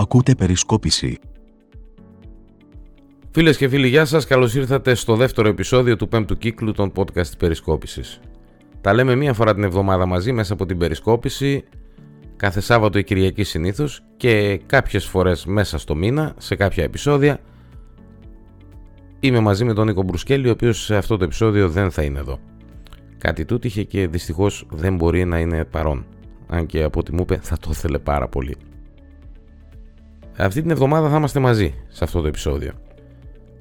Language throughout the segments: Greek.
Ακούτε περισκόπηση. Φίλες και φίλοι, γεια σας. Καλώς ήρθατε στο δεύτερο επεισόδιο του πέμπτου κύκλου των podcast της Περισκόπησης. Τα λέμε μία φορά την εβδομάδα μαζί μέσα από την Περισκόπηση, κάθε Σάββατο ή Κυριακή συνήθως και κάποιες φορές μέσα στο μήνα, σε κάποια επεισόδια. Είμαι μαζί με τον Νίκο Μπρουσκέλη, ο οποίος σε αυτό το επεισόδιο δεν θα είναι εδώ. Κάτι τούτο είχε και δυστυχώς δεν μπορεί να είναι παρόν. Αν και από ό,τι μου είπε θα το ήθελε πάρα πολύ. Αυτή την εβδομάδα θα είμαστε μαζί σε αυτό το επεισόδιο.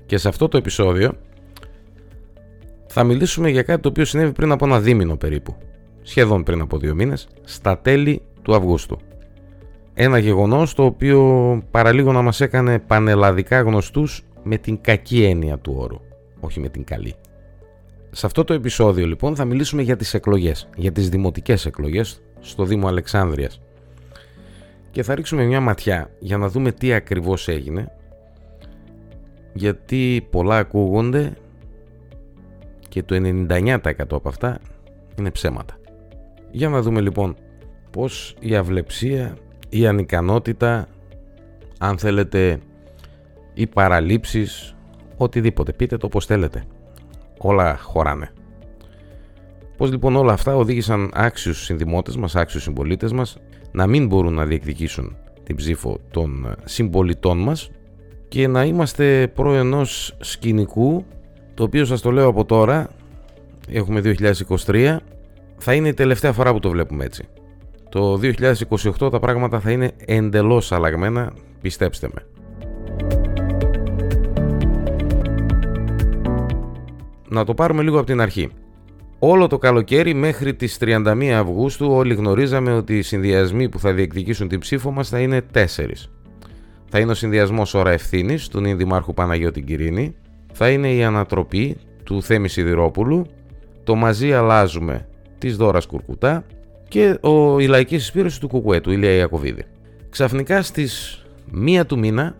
Και σε αυτό το επεισόδιο θα μιλήσουμε για κάτι το οποίο συνέβη πριν από ένα δίμηνο περίπου. Σχεδόν πριν από δύο μήνες, στα τέλη του Αυγούστου. Ένα γεγονός το οποίο παραλίγο να μας έκανε πανελλαδικά γνωστούς με την κακή έννοια του όρου, όχι με την καλή. Σε αυτό το επεισόδιο λοιπόν θα μιλήσουμε για τις εκλογές, για τις δημοτικές εκλογές στο Δήμο Αλεξάνδρειας και θα ρίξουμε μια ματιά για να δούμε τι ακριβώς έγινε γιατί πολλά ακούγονται και το 99% από αυτά είναι ψέματα. Για να δούμε λοιπόν πως η αυλεψία, η ανικανότητα, αν θέλετε οι παραλήψεις, οτιδήποτε, πείτε το πως θέλετε. Όλα χωράνε. Πώς λοιπόν όλα αυτά οδήγησαν άξιους συνδημότες μας, άξιους συμπολίτες μας να μην μπορούν να διεκδικήσουν την ψήφο των ε, συμπολιτών μας και να είμαστε προ ενός σκηνικού το οποίο σας το λέω από τώρα έχουμε 2023 θα είναι η τελευταία φορά που το βλέπουμε έτσι. Το 2028 τα πράγματα θα είναι εντελώς αλλαγμένα πιστέψτε με. Να το πάρουμε λίγο από την αρχή Όλο το καλοκαίρι μέχρι τις 31 Αυγούστου όλοι γνωρίζαμε ότι οι συνδυασμοί που θα διεκδικήσουν την ψήφο μας θα είναι τέσσερις. Θα είναι ο συνδυασμός ώρα ευθύνης του νυν Δημάρχου Παναγιώτη Κυρίνη, θα είναι η ανατροπή του Θέμη Σιδηρόπουλου, το μαζί αλλάζουμε της Δώρας Κουρκουτά και ο, η λαϊκή συσπήρωση του Κουκουέ του Ηλία Ιακωβίδη. Ξαφνικά στις 1 του μήνα,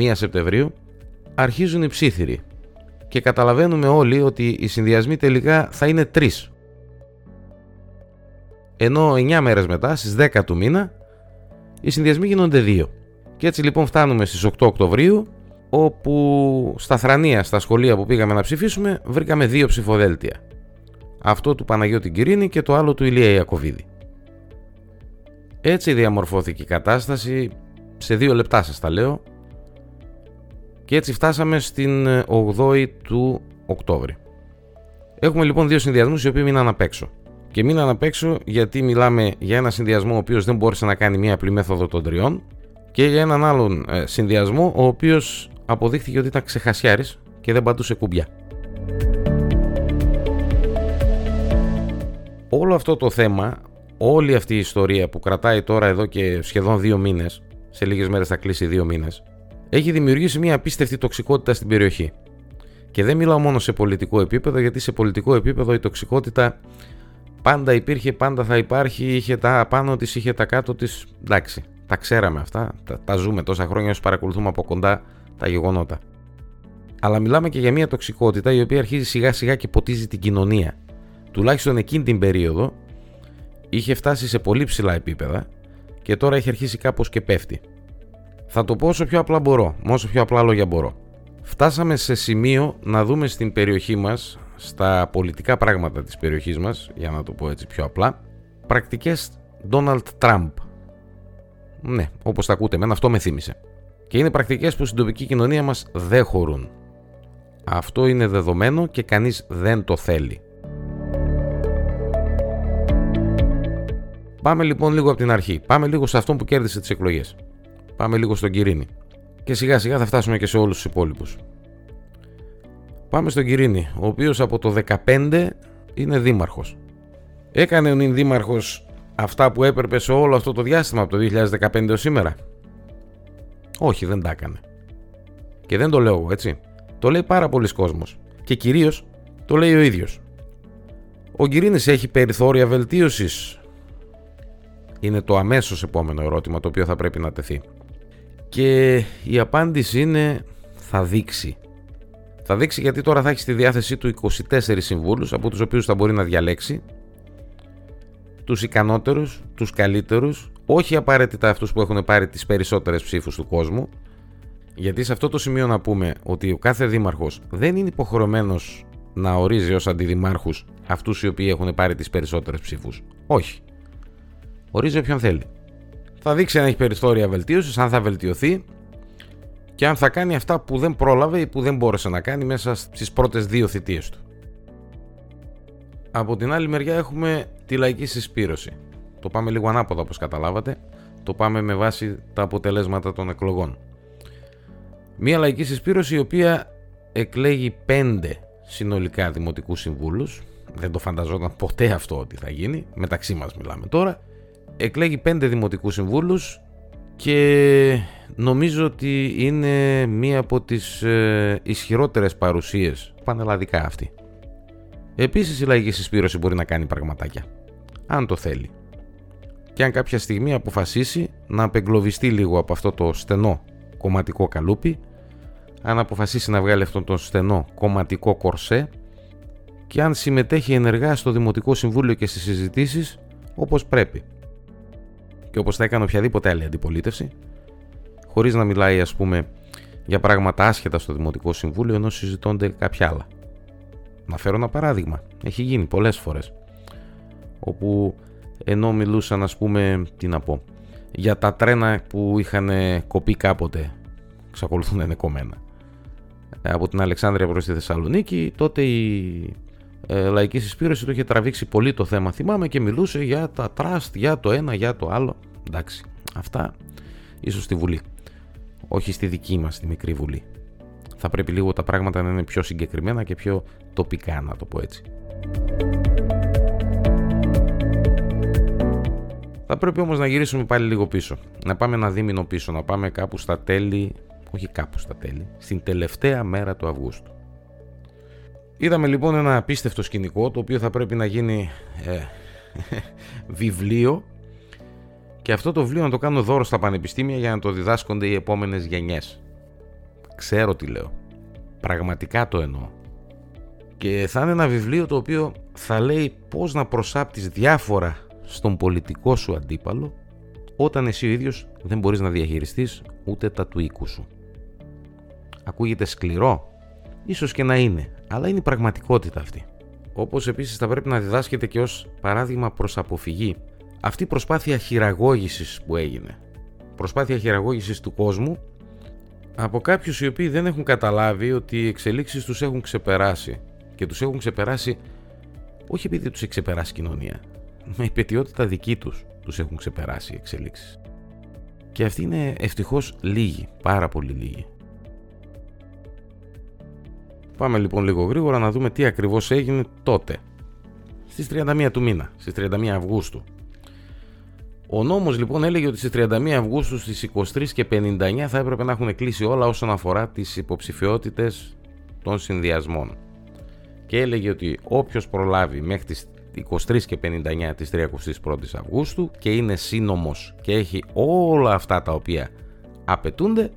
1 Σεπτεμβρίου, αρχίζουν οι ψήθυροι και καταλαβαίνουμε όλοι ότι οι συνδυασμοί τελικά θα είναι τρεις. Ενώ 9 μέρες μετά, στις 10 του μήνα, οι συνδυασμοί γίνονται 2. Και έτσι λοιπόν φτάνουμε στις 8 Οκτωβρίου, όπου στα θρανία, στα σχολεία που πήγαμε να ψηφίσουμε, βρήκαμε δύο ψηφοδέλτια. Αυτό του Παναγιώτη Κυρίνη και το άλλο του Ηλία Ιακωβίδη. Έτσι διαμορφώθηκε η κατάσταση, σε δύο λεπτά σας τα λέω, και έτσι φτάσαμε στην 8η ε, του Οκτώβρη. Έχουμε λοιπόν δύο συνδυασμούς οι οποίοι μείναν απ' έξω. Και μείναν απ' έξω γιατί μιλάμε για ένα συνδυασμό ο οποίος δεν μπόρεσε να κάνει μία απλή μέθοδο των τριών και για έναν άλλον ε, συνδυασμό ο οποίος αποδείχθηκε ότι ήταν ξεχασιάρης και δεν πατούσε κουμπιά. Όλο αυτό το θέμα, όλη αυτή η ιστορία που κρατάει τώρα εδώ και σχεδόν δύο μήνες, σε λίγες μέρες θα κλείσει δύο μήνες, έχει δημιουργήσει μια απίστευτη τοξικότητα στην περιοχή. Και δεν μιλάω μόνο σε πολιτικό επίπεδο, γιατί σε πολιτικό επίπεδο η τοξικότητα πάντα υπήρχε, πάντα θα υπάρχει, είχε τα πάνω της, είχε τα κάτω της, εντάξει, τα ξέραμε αυτά, τα, τα ζούμε τόσα χρόνια όσο παρακολουθούμε από κοντά τα γεγονότα. Αλλά μιλάμε και για μια τοξικότητα η οποία αρχίζει σιγά σιγά και ποτίζει την κοινωνία. Τουλάχιστον εκείνη την περίοδο είχε φτάσει σε πολύ ψηλά επίπεδα και τώρα έχει αρχίσει κάπως και πέφτει. Θα το πω όσο πιο απλά μπορώ, με όσο πιο απλά λόγια μπορώ. Φτάσαμε σε σημείο να δούμε στην περιοχή μας, στα πολιτικά πράγματα της περιοχής μας, για να το πω έτσι πιο απλά, πρακτικές Donald Trump. Ναι, όπως τα ακούτε, εμένα αυτό με θύμισε. Και είναι πρακτικές που στην τοπική κοινωνία μας δεν χωρούν. Αυτό είναι δεδομένο και κανείς δεν το θέλει. Πάμε λοιπόν λίγο από την αρχή. Πάμε λίγο σε αυτόν που κέρδισε τις εκλογές. Πάμε λίγο στον Κυρίνη. Και σιγά σιγά θα φτάσουμε και σε όλους τους υπόλοιπους. Πάμε στον Κυρίνη, ο οποίος από το 15 είναι δήμαρχος. Έκανε ο νυν δήμαρχος αυτά που έπρεπε σε όλο αυτό το διάστημα από το 2015 έως σήμερα; Όχι, δεν τα έκανε. Και δεν το λέω εγώ, έτσι. Το λέει πάρα πολλοί κόσμος. Και κυρίως το λέει ο ίδιος. Ο Κυρίνης έχει περιθώρια βελτίωσης. Είναι το αμέσως επόμενο ερώτημα το οποίο θα πρέπει να τεθεί. Και η απάντηση είναι θα δείξει. Θα δείξει γιατί τώρα θα έχει στη διάθεσή του 24 συμβούλους από τους οποίους θα μπορεί να διαλέξει τους ικανότερους, τους καλύτερους, όχι απαραίτητα αυτούς που έχουν πάρει τις περισσότερες ψήφους του κόσμου, γιατί σε αυτό το σημείο να πούμε ότι ο κάθε δήμαρχος δεν είναι υποχρεωμένος να ορίζει ως αντιδημάρχους αυτούς οι οποίοι έχουν πάρει τις περισσότερες ψήφους. Όχι. Ορίζει όποιον θέλει. Θα δείξει αν έχει περιθώρια βελτίωσης, αν θα βελτιωθεί και αν θα κάνει αυτά που δεν πρόλαβε ή που δεν μπόρεσε να κάνει μέσα στις πρώτες δύο θητείες του. Από την άλλη μεριά έχουμε τη λαϊκή συσπήρωση. Το πάμε λίγο ανάποδα όπως καταλάβατε. Το πάμε με βάση τα αποτελέσματα των εκλογών. Μία λαϊκή συσπήρωση η οποία εκλέγει πέντε συνολικά δημοτικούς συμβούλους. Δεν το φανταζόταν ποτέ αυτό ότι θα γίνει. Μεταξύ μας μιλάμε τώρα. Εκλέγει πέντε δημοτικούς συμβούλους και νομίζω ότι είναι μία από τις ε, ισχυρότερες παρουσίες πανελλαδικά αυτή. Επίσης η λαϊκή συσπήρωση μπορεί να κάνει πραγματάκια, αν το θέλει. Και αν κάποια στιγμή αποφασίσει να απεγκλωβιστεί λίγο από αυτό το στενό κομματικό καλούπι, αν αποφασίσει να βγάλει αυτόν τον στενό κομματικό κορσέ και αν συμμετέχει ενεργά στο Δημοτικό Συμβούλιο και στις συζητήσεις όπως πρέπει. Και όπως θα έκανε οποιαδήποτε άλλη αντιπολίτευση, χωρίς να μιλάει ας πούμε για πράγματα άσχετα στο Δημοτικό Συμβούλιο ενώ συζητώνται κάποια άλλα. Να φέρω ένα παράδειγμα. Έχει γίνει πολλές φορές. Όπου ενώ μιλούσαν ας πούμε, τι να πω, για τα τρένα που είχαν κοπεί κάποτε, εξακολουθούν να είναι κομμένα. Ε, από την Αλεξάνδρεια προς τη Θεσσαλονίκη, τότε η ε, λαϊκή συσπήρωση το είχε τραβήξει πολύ το θέμα, θυμάμαι, και μιλούσε για τα τραστ, για το ένα, για το άλλο. Εντάξει, αυτά ίσως στη Βουλή. Όχι στη δική μας, στη μικρή Βουλή θα πρέπει λίγο τα πράγματα να είναι πιο συγκεκριμένα και πιο τοπικά, να το πω έτσι. Θα πρέπει όμως να γυρίσουμε πάλι λίγο πίσω. Να πάμε ένα δίμηνο πίσω, να πάμε κάπου στα τέλη, όχι κάπου στα τέλη, στην τελευταία μέρα του Αυγούστου. Είδαμε λοιπόν ένα απίστευτο σκηνικό, το οποίο θα πρέπει να γίνει ε, βιβλίο και αυτό το βιβλίο να το κάνω δώρο στα πανεπιστήμια για να το διδάσκονται οι επόμενες γενιές. Ξέρω τι λέω. Πραγματικά το εννοώ. Και θα είναι ένα βιβλίο το οποίο θα λέει πώς να προσάπτεις διάφορα στον πολιτικό σου αντίπαλο όταν εσύ ο ίδιος δεν μπορείς να διαχειριστείς ούτε τα του οίκου σου. Ακούγεται σκληρό, ίσως και να είναι, αλλά είναι η πραγματικότητα αυτή. Όπως επίσης θα πρέπει να διδάσκεται και ως παράδειγμα προς αποφυγή. Αυτή η προσπάθεια χειραγώγησης που έγινε. Προσπάθεια χειραγώγησης του κόσμου από κάποιους οι οποίοι δεν έχουν καταλάβει ότι οι εξελίξεις τους έχουν ξεπεράσει. Και τους έχουν ξεπεράσει όχι επειδή τους έχει ξεπεράσει η κοινωνία. Με υπετιότητα δική τους τους έχουν ξεπεράσει οι εξελίξεις. Και αυτοί είναι ευτυχώς λίγοι, πάρα πολύ λίγοι Πάμε λοιπόν λίγο γρήγορα να δούμε τι ακριβώς έγινε τότε στις 31 του μήνα, στις 31 Αυγούστου ο νόμος λοιπόν έλεγε ότι στις 31 Αυγούστου στις 23 και 59 θα έπρεπε να έχουν κλείσει όλα όσον αφορά τις υποψηφιότητες των συνδυασμών. Και έλεγε ότι όποιος προλάβει μέχρι τις 23 και 59 της 31ης Αυγούστου και είναι σύνομος και έχει όλα αυτά τα οποία απαιτούνται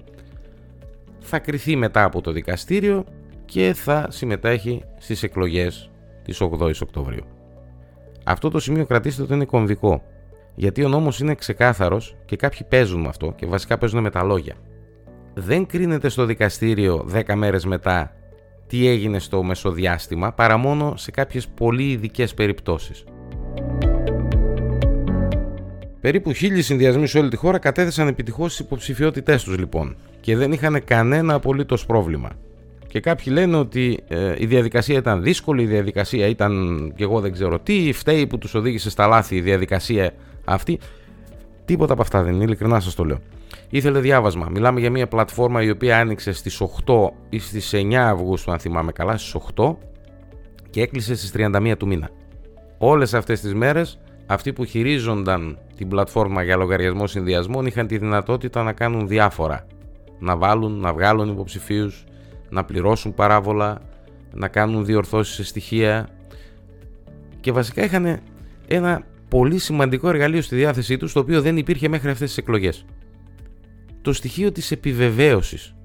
θα κριθεί μετά από το δικαστήριο και θα συμμετέχει στις εκλογές της 8ης Οκτωβρίου. Αυτό το σημείο κρατήστε ότι είναι κομβικό γιατί ο νόμος είναι ξεκάθαρος και κάποιοι παίζουν με αυτό και βασικά παίζουν με τα λόγια. Δεν κρίνεται στο δικαστήριο 10 μέρες μετά τι έγινε στο μεσοδιάστημα παρά μόνο σε κάποιες πολύ ειδικές περιπτώσεις. Περίπου χίλιοι συνδυασμοί σε όλη τη χώρα κατέθεσαν επιτυχώς τις υποψηφιότητές τους λοιπόν και δεν είχαν κανένα απολύτως πρόβλημα. Και κάποιοι λένε ότι ε, η διαδικασία ήταν δύσκολη, η διαδικασία ήταν και εγώ δεν ξέρω τι, φταίει που τους οδήγησε στα λάθη η διαδικασία αυτή τίποτα από αυτά δεν είναι, ειλικρινά σας το λέω. Ήθελε διάβασμα. Μιλάμε για μια πλατφόρμα η οποία άνοιξε στις 8 ή στις 9 Αυγούστου, αν θυμάμαι καλά, στις 8 και έκλεισε στις 31 του μήνα. Όλες αυτές τις μέρες αυτοί που χειρίζονταν την πλατφόρμα για λογαριασμό συνδυασμών είχαν τη δυνατότητα να κάνουν διάφορα. Να βάλουν, να βγάλουν υποψηφίους, να πληρώσουν παράβολα, να κάνουν διορθώσεις σε στοιχεία και βασικά είχαν ένα πολύ σημαντικό εργαλείο στη διάθεσή τους, το οποίο δεν υπήρχε μέχρι αυτές τις εκλογές. Το στοιχείο της επιβεβαίωσης.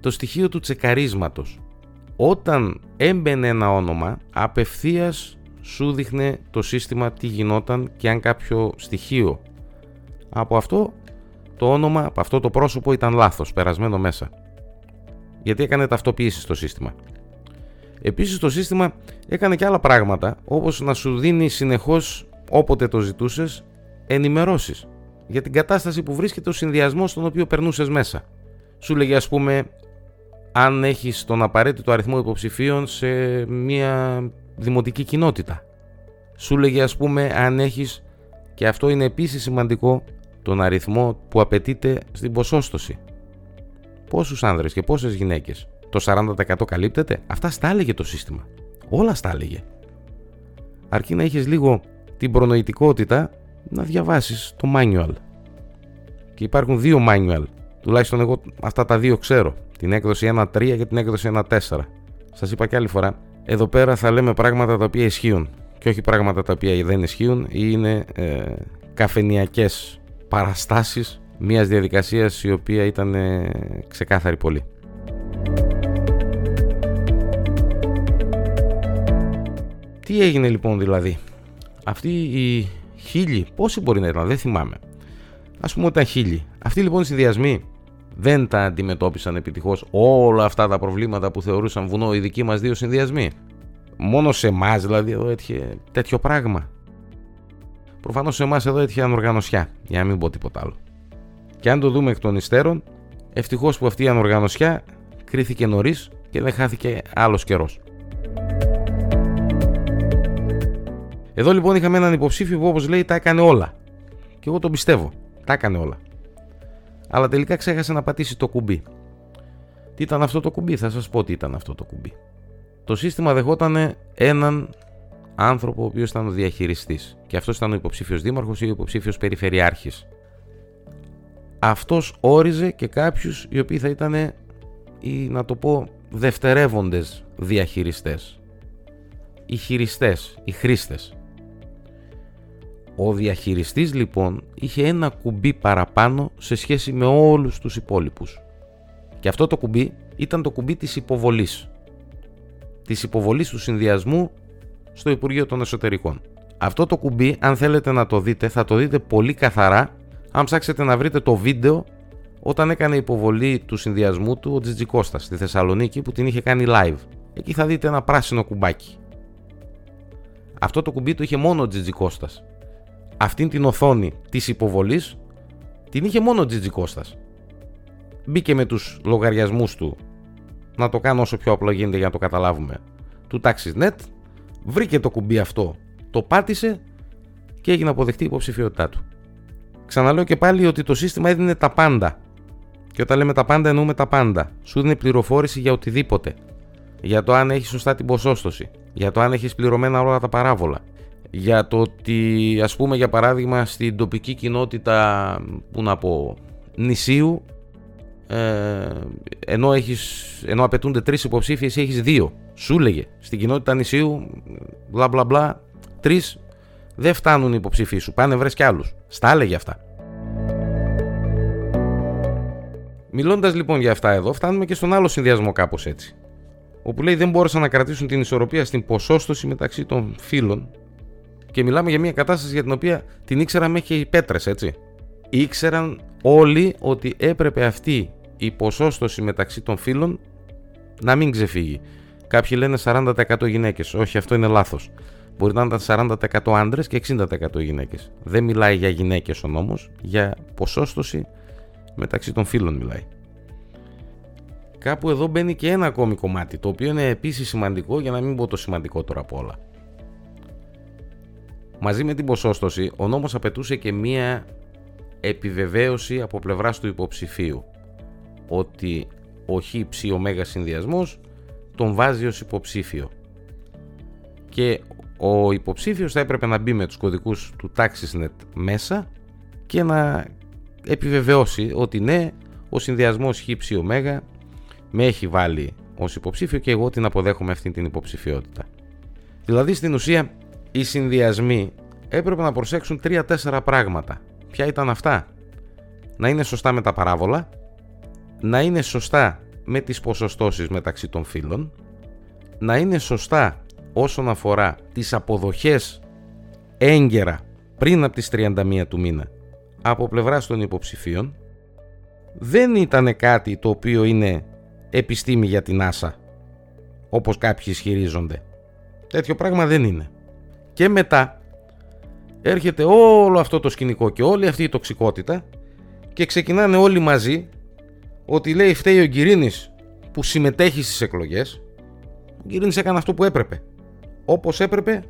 Το στοιχείο του τσεκαρίσματος. Όταν έμπαινε ένα όνομα, απευθείας σου δείχνε το σύστημα τι γινόταν και αν κάποιο στοιχείο από αυτό το όνομα, από αυτό το πρόσωπο ήταν λάθος, περασμένο μέσα. Γιατί έκανε ταυτοποίηση στο σύστημα. Επίσης το σύστημα έκανε και άλλα πράγματα, όπως να σου δίνει συνεχώς όποτε το ζητούσες ενημερώσεις για την κατάσταση που βρίσκεται ο συνδυασμός στον οποίο περνούσες μέσα. Σου λέγε ας πούμε αν έχεις τον απαραίτητο αριθμό υποψηφίων σε μια δημοτική κοινότητα. Σου λέγε ας πούμε αν έχεις και αυτό είναι επίσης σημαντικό τον αριθμό που απαιτείται στην ποσόστοση. Πόσους άνδρες και πόσες γυναίκες. Το 40% καλύπτεται; Αυτά στα έλεγε το σύστημα. Όλα στα έλεγε. Αρκεί να έχεις λίγο την προνοητικότητα να διαβάσεις το manual. Και υπάρχουν δύο manual. Τουλάχιστον εγώ αυτά τα δύο ξέρω. Την έκδοση 1.3 και την έκδοση 1.4. Σας είπα και άλλη φορά. Εδώ πέρα θα λέμε πράγματα τα οποία ισχύουν. Και όχι πράγματα τα οποία δεν ισχύουν ή είναι ε, καφενιακές παραστάσεις μιας διαδικασίας η οποία ήταν ε, ξεκάθαρη πολύ. Τι έγινε λοιπόν δηλαδή; Αυτή η χίλιοι, πόσοι μπορεί να ήταν, δεν θυμάμαι. Α πούμε ότι ήταν χίλιοι. Αυτοί λοιπόν οι συνδυασμοί δεν τα αντιμετώπισαν επιτυχώς όλα αυτά τα προβλήματα που θεωρούσαν βουνό οι δικοί μας δύο συνδυασμοί. Μόνο σε εμάς δηλαδή εδώ έτυχε τέτοιο πράγμα. Προφανώς σε εμάς εδώ έτυχε ανοργανωσιά, για να μην πω τίποτα άλλο. Και αν το δούμε εκ των υστέρων, ευτυχώς που αυτή η ανοργανωσιά κρίθηκε νωρίς και δεν χάθηκε άλλος καιρός. Εδώ λοιπόν είχαμε έναν υποψήφιο που όπως λέει τα έκανε όλα. Και εγώ τον πιστεύω. Τα έκανε όλα. Αλλά τελικά ξέχασε να πατήσει το κουμπί. Τι ήταν αυτό το κουμπί, θα σας πω τι ήταν αυτό το κουμπί. Το σύστημα δεχόταν έναν άνθρωπο ο οποίος ήταν ο διαχειριστής. Και αυτός ήταν ο υποψήφιος δήμαρχος ή ο υποψήφιος περιφερειάρχης. Αυτός όριζε και κάποιους οι οποίοι θα ήταν οι να το πω δευτερεύοντες διαχειριστές. Οι χειριστές, οι χρήστες. Ο διαχειριστής λοιπόν είχε ένα κουμπί παραπάνω σε σχέση με όλους τους υπόλοιπους. Και αυτό το κουμπί ήταν το κουμπί της υποβολής. Της υποβολής του συνδυασμού στο Υπουργείο των Εσωτερικών. Αυτό το κουμπί, αν θέλετε να το δείτε, θα το δείτε πολύ καθαρά αν ψάξετε να βρείτε το βίντεο όταν έκανε υποβολή του συνδυασμού του ο Τζιτζικώστας στη Θεσσαλονίκη που την είχε κάνει live. Εκεί θα δείτε ένα πράσινο κουμπάκι. Αυτό το κουμπί το είχε μόνο ο Τζιτζικώστας αυτήν την οθόνη της υποβολής την είχε μόνο ο Τζιτζι Κώστας. Μπήκε με τους λογαριασμούς του, να το κάνω όσο πιο απλό γίνεται για να το καταλάβουμε, του Taxis.net, βρήκε το κουμπί αυτό, το πάτησε και έγινε αποδεκτή η υποψηφιότητά του. Ξαναλέω και πάλι ότι το σύστημα έδινε τα πάντα. Και όταν λέμε τα πάντα εννοούμε τα πάντα. Σου δίνει πληροφόρηση για οτιδήποτε. Για το αν έχεις σωστά την ποσόστοση. Για το αν έχεις πληρωμένα όλα τα παράβολα για το ότι ας πούμε για παράδειγμα στην τοπική κοινότητα που να πω νησίου ε, ενώ, έχεις, ενώ απαιτούνται τρεις υποψήφιες έχεις δύο σου λέγε στην κοινότητα νησίου μπλα μπλα μπλα τρεις δεν φτάνουν οι υποψήφοι σου πάνε βρες κι άλλους στα έλεγε αυτά Μιλώντας λοιπόν για αυτά εδώ φτάνουμε και στον άλλο συνδυασμό κάπως έτσι όπου λέει δεν μπόρεσαν να κρατήσουν την ισορροπία στην ποσόστοση μεταξύ των φύλων και μιλάμε για μια κατάσταση για την οποία την ήξεραν μέχρι και οι πέτρες, έτσι. Ήξεραν όλοι ότι έπρεπε αυτή η ποσόστοση μεταξύ των φίλων να μην ξεφύγει. Κάποιοι λένε 40% γυναίκες. Όχι, αυτό είναι λάθος. Μπορεί να ήταν 40% άντρες και 60% γυναίκες. Δεν μιλάει για γυναίκες ο νόμος, για ποσόστοση μεταξύ των φίλων μιλάει. Κάπου εδώ μπαίνει και ένα ακόμη κομμάτι, το οποίο είναι επίσης σημαντικό για να μην πω το σημαντικότερο από όλα. Μαζί με την ποσόστοση, ο νόμος απαιτούσε και μία επιβεβαίωση από πλευράς του υποψηφίου ότι ο χ ψ ω συνδυασμός τον βάζει ως υποψήφιο και ο υποψήφιος θα έπρεπε να μπει με τους κωδικούς του TaxisNet μέσα και να επιβεβαιώσει ότι ναι, ο συνδυασμός χ ψ ω με έχει βάλει ως υποψήφιο και εγώ την αποδέχομαι αυτή την υποψηφιότητα. Δηλαδή στην ουσία οι συνδυασμοί έπρεπε να προσέξουν 3-4 πράγματα. Ποια ήταν αυτά; Να είναι σωστά με τα παράβολα, να είναι σωστά με τις ποσοστώσεις μεταξύ των φύλων, να είναι σωστά όσον αφορά τις αποδοχές έγκαιρα πριν από τις 31 του μήνα από πλευράς των υποψηφίων δεν ήταν κάτι το οποίο είναι επιστήμη για την άσα όπως κάποιοι ισχυρίζονται. Τέτοιο πράγμα δεν είναι. Και μετά έρχεται όλο αυτό το σκηνικό και όλη αυτή η τοξικότητα και ξεκινάνε όλοι μαζί ότι λέει φταίει ο Γκυρίνης που συμμετέχει στις εκλογές. Ο Γκυρίνης έκανε αυτό που έπρεπε. Όπως έπρεπε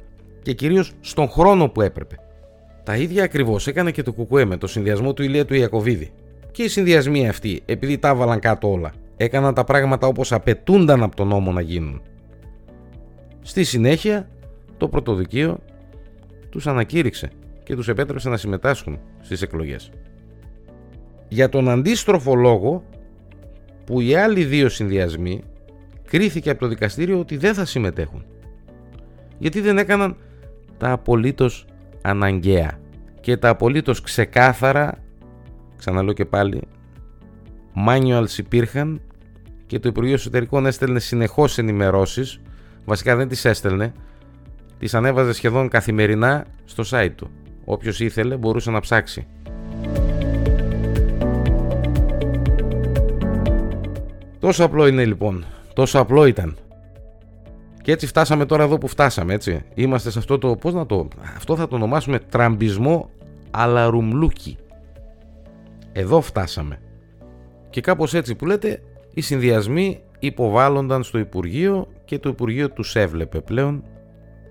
και κυρίως στον χρόνο που έπρεπε. Τα ίδια ακριβώς έκανε και το Κουκουέ με το συνδυασμό του Ηλία του Ιακωβίδη. Και οι συνδυασμοί αυτοί, επειδή τα έβαλαν κάτω όλα, έκαναν τα πράγματα όπως απαιτούνταν από τον νόμο να γίνουν. Στη συνέχεια, το πρωτοδικείο τους ανακήρυξε και τους επέτρεψε να συμμετάσχουν στις εκλογές. Για τον αντίστροφο λόγο που οι άλλοι δύο συνδυασμοί κρίθηκε από το δικαστήριο ότι δεν θα συμμετέχουν. Γιατί δεν έκαναν τα απολύτως αναγκαία και τα απολύτως ξεκάθαρα, ξαναλέω και πάλι, manuals υπήρχαν και το Υπουργείο Εσωτερικών έστελνε συνεχώς ενημερώσεις, βασικά δεν τις έστελνε, τις ανέβαζε σχεδόν καθημερινά στο site του. Όποιος ήθελε μπορούσε να ψάξει. Τόσο απλό είναι λοιπόν. Τόσο απλό ήταν. Και έτσι φτάσαμε τώρα εδώ που φτάσαμε, έτσι. Είμαστε σε αυτό το, πώς να το, αυτό θα το ονομάσουμε τραμπισμό αλαρουμλούκι. Εδώ φτάσαμε. Και κάπως έτσι που λέτε, οι συνδυασμοί υποβάλλονταν στο Υπουργείο και το Υπουργείο τους έβλεπε πλέον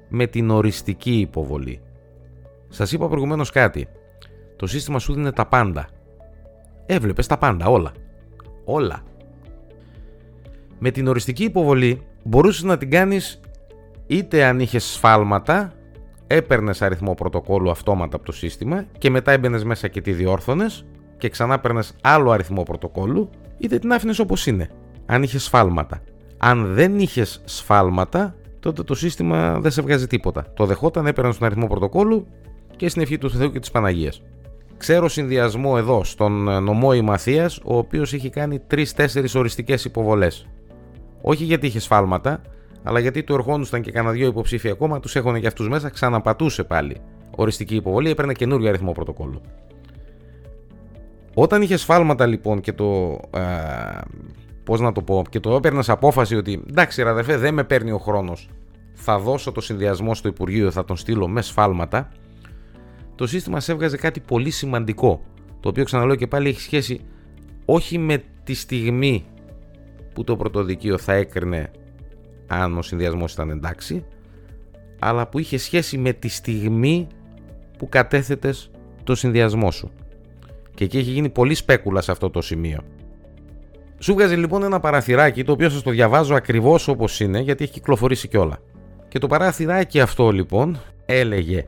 με την οριστική υποβολή. Σας είπα προηγουμένως κάτι. Το σύστημα σου δίνει τα πάντα. Έβλεπες τα πάντα, όλα. Όλα. Με την οριστική υποβολή μπορούσες να την κάνεις είτε αν είχες σφάλματα, έπαιρνες αριθμό πρωτοκόλλου αυτόματα από το σύστημα και μετά έμπαινες μέσα και τη διόρθωνες και ξανά παίρνε άλλο αριθμό πρωτοκόλλου, είτε την άφηνες όπως είναι, αν είχες σφάλματα. Αν δεν είχες σφάλματα, τότε το σύστημα δεν σε βγάζει τίποτα. Το δεχόταν, έπαιρνε τον αριθμό πρωτοκόλλου και στην ευχή του Θεού και της Παναγίας. Ξέρω συνδυασμό εδώ στον νομό Ημαθία, ο οποίος έχει κάνει 3-4 οριστικές υποβολές. Όχι γιατί είχε σφάλματα, αλλά γιατί του ερχόντουσαν και κανένα δυο υποψήφοι ακόμα, τους έχουν και αυτούς μέσα, ξαναπατούσε πάλι. Οριστική υποβολή, έπαιρνε καινούριο αριθμό πρωτοκόλλου. Όταν είχε σφάλματα λοιπόν και το. Ε, Πώς να το πω, και το έπαιρνες απόφαση ότι εντάξει, ραδεφέ, δεν με παίρνει ο χρόνος. Θα δώσω το συνδυασμό στο Υπουργείο, θα τον στείλω με σφάλματα. Το σύστημα σε έβγαζε κάτι πολύ σημαντικό. Το οποίο ξαναλέω και πάλι έχει σχέση όχι με τη στιγμή που το πρωτοδικείο θα έκρινε αν ο συνδυασμός ήταν εντάξει, αλλά που είχε σχέση με τη στιγμή που κατέθετες το συνδυασμό σου. Και εκεί έχει γίνει πολύ σπέκουλα σε αυτό το σημείο. Σου βγάζει λοιπόν ένα παραθυράκι το οποίο σας το διαβάζω ακριβώς όπως είναι γιατί έχει κυκλοφορήσει κιόλα. Και το παραθυράκι αυτό λοιπόν έλεγε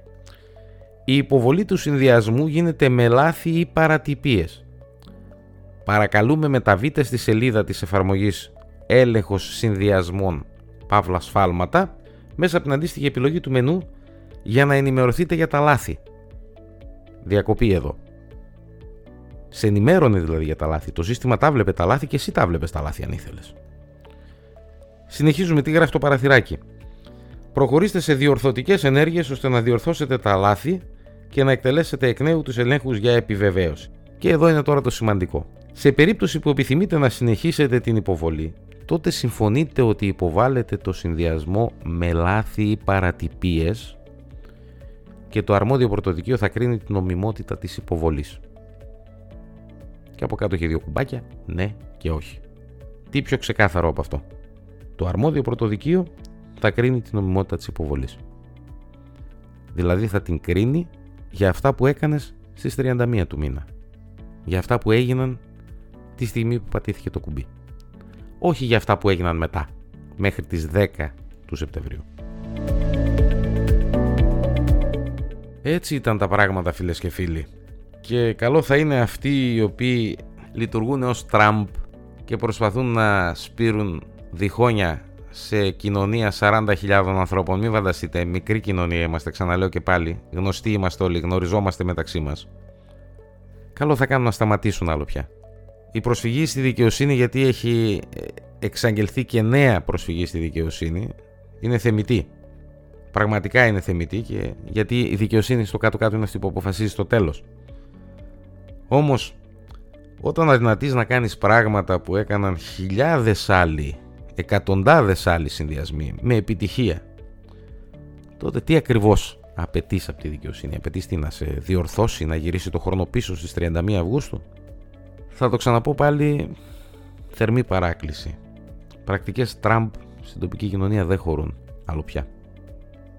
«Η υποβολή του συνδυασμού γίνεται με λάθη ή παρατυπίες. Παρακαλούμε μεταβείτε στη σελίδα της εφαρμογής έλεγχος συνδυασμών παύλα σφάλματα μέσα από την αντίστοιχη επιλογή του μενού για να ενημερωθείτε για τα λάθη. Διακοπή εδώ. Σε ενημέρωνε δηλαδή για τα λάθη. Το σύστημα τα βλέπε τα λάθη και εσύ τα βλέπες τα λάθη αν ήθελες. Συνεχίζουμε τι γράφει το παραθυράκι; Προχωρήστε σε διορθωτικές ενέργειες ώστε να διορθώσετε τα λάθη και να εκτελέσετε εκ νέου τους ελέγχους για επιβεβαίωση. Και εδώ είναι τώρα το σημαντικό. Σε περίπτωση που επιθυμείτε να συνεχίσετε την υποβολή, τότε συμφωνείτε ότι υποβάλλετε το συνδυασμό με λάθη ή παρατυπίες και το αρμόδιο πρωτοδικείο θα κρίνει την νομιμότητα της υποβολής. Και από κάτω έχει δύο κουμπάκια, ναι και όχι. Τι πιο ξεκάθαρο από αυτό. Το αρμόδιο πρωτοδικείο θα κρίνει την νομιμότητα της υποβολής. Δηλαδή θα την κρίνει για αυτά που έκανες στις 31 του μήνα. Για αυτά που έγιναν τη στιγμή που πατήθηκε το κουμπί. Όχι για αυτά που έγιναν μετά, μέχρι τις 10 του Σεπτεμβρίου. Έτσι ήταν τα πράγματα φίλες και φίλοι. Και καλό θα είναι αυτοί οι οποίοι λειτουργούν ως Τραμπ και προσπαθούν να σπείρουν διχόνια σε κοινωνία 40.000 ανθρώπων. Μην φανταστείτε, μικρή κοινωνία είμαστε, ξαναλέω και πάλι. Γνωστοί είμαστε όλοι, γνωριζόμαστε μεταξύ μας. Καλό θα κάνουν να σταματήσουν άλλο πια. Η προσφυγή στη δικαιοσύνη, γιατί έχει ε, εξαγγελθεί και νέα προσφυγή στη δικαιοσύνη, είναι θεμητή. Πραγματικά είναι θεμητή και γιατί η δικαιοσύνη στο κάτω-κάτω είναι αυτή που αποφασίζει στο τέλος. Όμως όταν αδυνατείς να κάνεις πράγματα που έκαναν χιλιάδες άλλοι, εκατοντάδες άλλοι συνδυασμοί με επιτυχία, τότε τι ακριβώς απαιτείς από τη δικαιοσύνη, απαιτείς τι να σε διορθώσει, να γυρίσει το χρόνο πίσω στις 31 Αυγούστου; Θα το ξαναπώ πάλι θερμή παράκληση. Πρακτικές Τραμπ στην τοπική κοινωνία δεν χωρούν άλλο πια.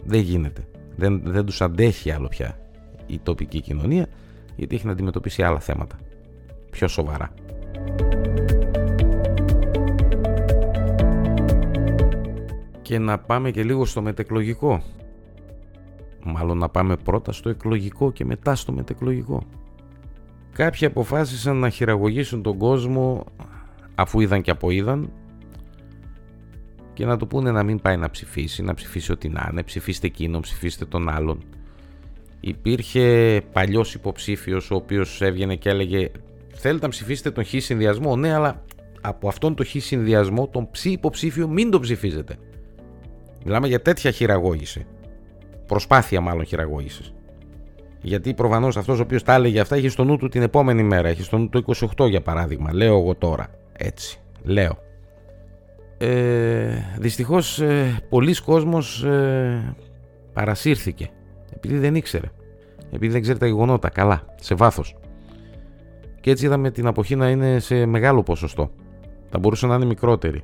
Δεν γίνεται. Δεν, δεν τους αντέχει άλλο πια η τοπική κοινωνία γιατί έχει να αντιμετωπίσει άλλα θέματα. Πιο σοβαρά. Και να πάμε και λίγο στο μετεκλογικό. Μάλλον να πάμε πρώτα στο εκλογικό και μετά στο μετεκλογικό. Κάποιοι αποφάσισαν να χειραγωγήσουν τον κόσμο αφού είδαν και αποείδαν και να του πούνε να μην πάει να ψηφίσει, να ψηφίσει ό,τι να είναι, ψηφίστε εκείνον, ψηφίστε τον άλλον. Υπήρχε παλιός υποψήφιος ο οποίος έβγαινε και έλεγε θέλετε να ψηφίσετε τον χ συνδυασμό, ναι αλλά από αυτόν τον χ συνδυασμό τον ψ υποψήφιο μην τον ψηφίζετε. Μιλάμε για τέτοια χειραγώγηση. Προσπάθεια μάλλον χειραγώγησης. Γιατί προφανώς αυτός ο οποίος τα έλεγε αυτά έχει στο νου του την επόμενη μέρα. Έχει στο νου το 28 για παράδειγμα. Λέω εγώ τώρα. Έτσι. Λέω. Ε, δυστυχώς ε, πολλοί κόσμος ε, παρασύρθηκε επειδή δεν ήξερε επειδή δεν ξέρει τα γεγονότα καλά, σε βάθος και έτσι είδαμε την αποχή να είναι σε μεγάλο ποσοστό θα μπορούσε να είναι μικρότερη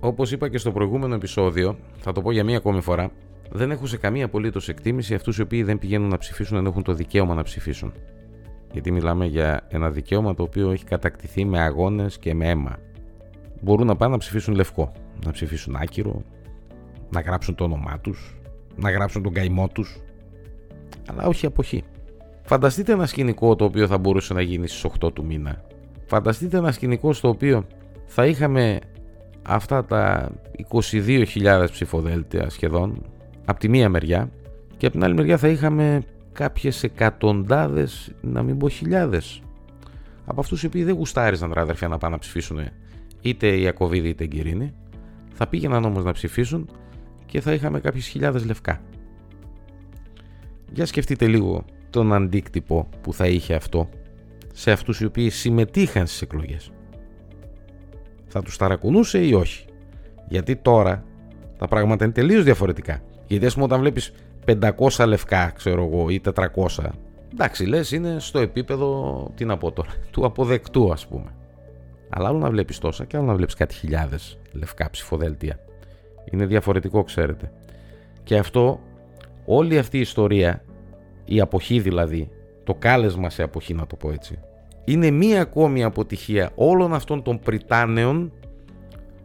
Όπως είπα και στο προηγούμενο επεισόδιο, θα το πω για μία ακόμη φορά, δεν έχω σε καμία απολύτως εκτίμηση αυτούς οι οποίοι δεν πηγαίνουν να ψηφίσουν ενώ έχουν το δικαίωμα να ψηφίσουν γιατί μιλάμε για ένα δικαίωμα το οποίο έχει κατακτηθεί με αγώνες και με αίμα. Μπορούν να πάνε να ψηφίσουν λευκό, να ψηφίσουν άκυρο, να γράψουν το όνομά τους, να γράψουν τον καημό τους, αλλά όχι αποχή. Φανταστείτε ένα σκηνικό το οποίο θα μπορούσε να γίνει στις 8 του μήνα. Φανταστείτε ένα σκηνικό στο οποίο θα είχαμε αυτά τα 22.000 ψηφοδέλτια σχεδόν από τη μία μεριά και από την άλλη μεριά θα είχαμε κάποιες εκατοντάδες, να μην πω χιλιάδες, από αυτούς οι οποίοι δεν γουστάριζαν ρε αδερφιά να πάνε να ψηφίσουν είτε η Ακοβίδη είτε η Γκυρίνη, θα πήγαιναν όμως να ψηφίσουν και θα είχαμε κάποιες χιλιάδες λευκά. Για σκεφτείτε λίγο τον αντίκτυπο που θα είχε αυτό σε αυτούς οι οποίοι συμμετείχαν στις εκλογές. Θα τους ταρακουνούσε ή όχι; Γιατί τώρα τα πράγματα είναι τελείως διαφορετικά. Γιατί ας πούμε όταν βλέπεις 500 λευκά, ξέρω εγώ, ή 400. Εντάξει, λες, είναι στο επίπεδο, τι να πω τώρα, του αποδεκτού, ας πούμε. Αλλά άλλο να βλέπεις τόσα και άλλο να βλέπεις κάτι χιλιάδες λευκά ψηφοδέλτια. Είναι διαφορετικό, ξέρετε. Και αυτό, όλη αυτή η ιστορία, η αποχή δηλαδή, το κάλεσμα σε αποχή, να το πω έτσι, είναι μία ακόμη αποτυχία όλων αυτών των Πριτάνεων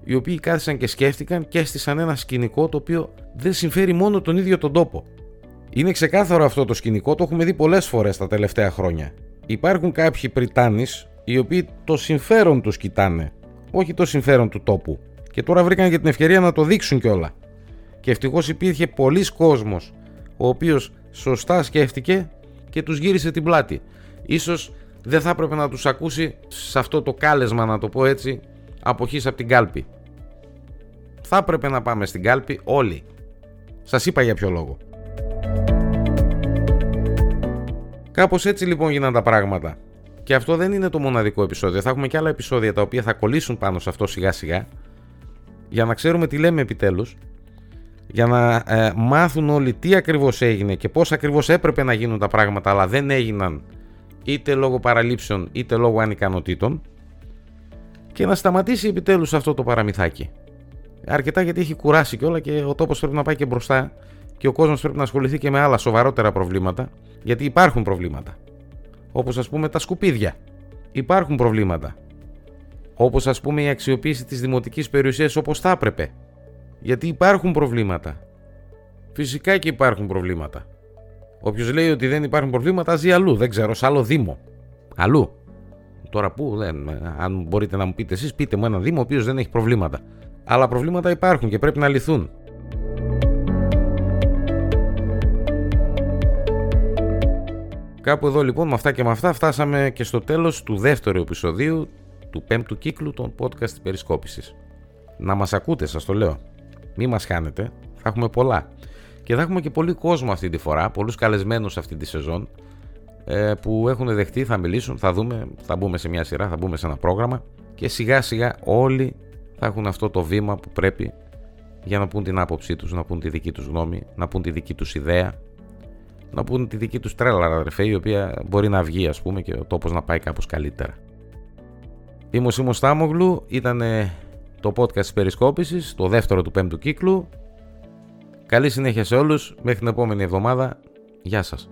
οι οποίοι κάθισαν και σκέφτηκαν και έστησαν ένα σκηνικό το οποίο δεν συμφέρει μόνο τον ίδιο τον τόπο. Είναι ξεκάθαρο αυτό το σκηνικό, το έχουμε δει πολλές φορές τα τελευταία χρόνια. Υπάρχουν κάποιοι Πριτάνης οι οποίοι το συμφέρον τους κοιτάνε, όχι το συμφέρον του τόπου. Και τώρα βρήκαν και την ευκαιρία να το δείξουν κιόλα. Και ευτυχώς υπήρχε πολλοί κόσμος ο οποίος σωστά σκέφτηκε και τους γύρισε την πλάτη. Ίσως δεν θα έπρεπε να τους ακούσει σε αυτό το κάλεσμα να το πω έτσι αποχής από την κάλπη. Θα έπρεπε να πάμε στην κάλπη όλοι. Σας είπα για ποιο λόγο. Κάπως έτσι λοιπόν γίναν τα πράγματα. Και αυτό δεν είναι το μοναδικό επεισόδιο. Θα έχουμε και άλλα επεισόδια τα οποία θα κολλήσουν πάνω σε αυτό σιγά σιγά για να ξέρουμε τι λέμε επιτέλους για να ε, μάθουν όλοι τι ακριβώς έγινε και πώς ακριβώς έπρεπε να γίνουν τα πράγματα αλλά δεν έγιναν είτε λόγω παραλήψεων είτε λόγω ανικανοτήτων και να σταματήσει επιτέλους αυτό το παραμυθάκι. Αρκετά γιατί έχει κουράσει και όλα και ο τόπος πρέπει να πάει και μπροστά και ο κόσμος πρέπει να ασχοληθεί και με άλλα σοβαρότερα προβλήματα γιατί υπάρχουν προβλήματα. Όπως ας πούμε τα σκουπίδια. Υπάρχουν προβλήματα. Όπως ας πούμε η αξιοποίηση της δημοτικής περιουσίας όπως θα έπρεπε. Γιατί υπάρχουν προβλήματα. Φυσικά και υπάρχουν προβλήματα. Όποιος λέει ότι δεν υπάρχουν προβλήματα ζει αλλού. Δεν ξέρω, σε άλλο Δήμο. Αλλού. Τώρα πού, δεν, αν μπορείτε να μου πείτε εσείς, πείτε μου ένα Δήμο ο οποίος δεν έχει προβλήματα. Αλλά προβλήματα υπάρχουν και πρέπει να λυθούν. Κάπου εδώ λοιπόν με αυτά και με αυτά φτάσαμε και στο τέλος του δεύτερου επεισοδίου του πέμπτου κύκλου των podcast της περισκόπησης. Να μας ακούτε σας το λέω. Μη μας χάνετε, θα έχουμε πολλά. Και Και θα έχουμε και πολύ κόσμο αυτή τη φορά, πολλούς καλεσμένους αυτή τη σεζόν ε, που έχουν δεχτεί, θα μιλήσουν, θα δούμε, θα μπούμε σε μια σειρά, θα μπούμε σε ένα πρόγραμμα και σιγά σιγά όλοι θα έχουν αυτό το βήμα που πρέπει για να πούν την άποψή τους, να πούν τη δική τους γνώμη, να πούν τη δική τους ιδέα, να πούν τη δική τους τρέλα αδερφέ, η οποία μπορεί να βγει ας πούμε και ο τόπος να πάει κάπως καλύτερα. Είμαι ο Σίμος Στάμογλου, ήταν το podcast της Περισκόπησης, το δεύτερο του πέμπτου κύκλου. Καλή συνέχεια σε όλους, μέχρι την επόμενη εβδομάδα. Γεια σας.